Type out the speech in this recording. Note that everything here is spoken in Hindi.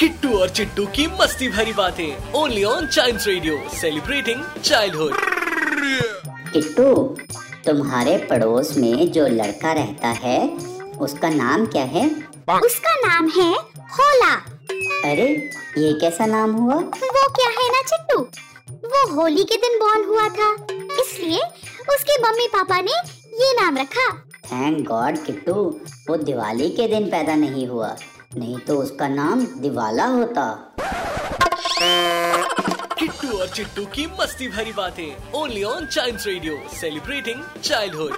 किट्टू और चिट्टू की मस्ती भरी बातें। Only on Child Radio celebrating childhood Kittu तुम्हारे पड़ोस में जो लड़का रहता है उसका नाम क्या है? उसका नाम है होला। अरे ये कैसा नाम हुआ? वो क्या है ना चिट्टू? वो होली के दिन बॉर्न हुआ था। इसलिए उसके मम्मी पापा ने ये नाम रखा। थैंक गॉड किट्टू वो दिवाली के दिन पैदा नहीं हुआ। नहीं तो उसका नाम दिवाला होता। किट्टू और चिट्टू की मस्ती भरी बातें only on Child Radio celebrating childhood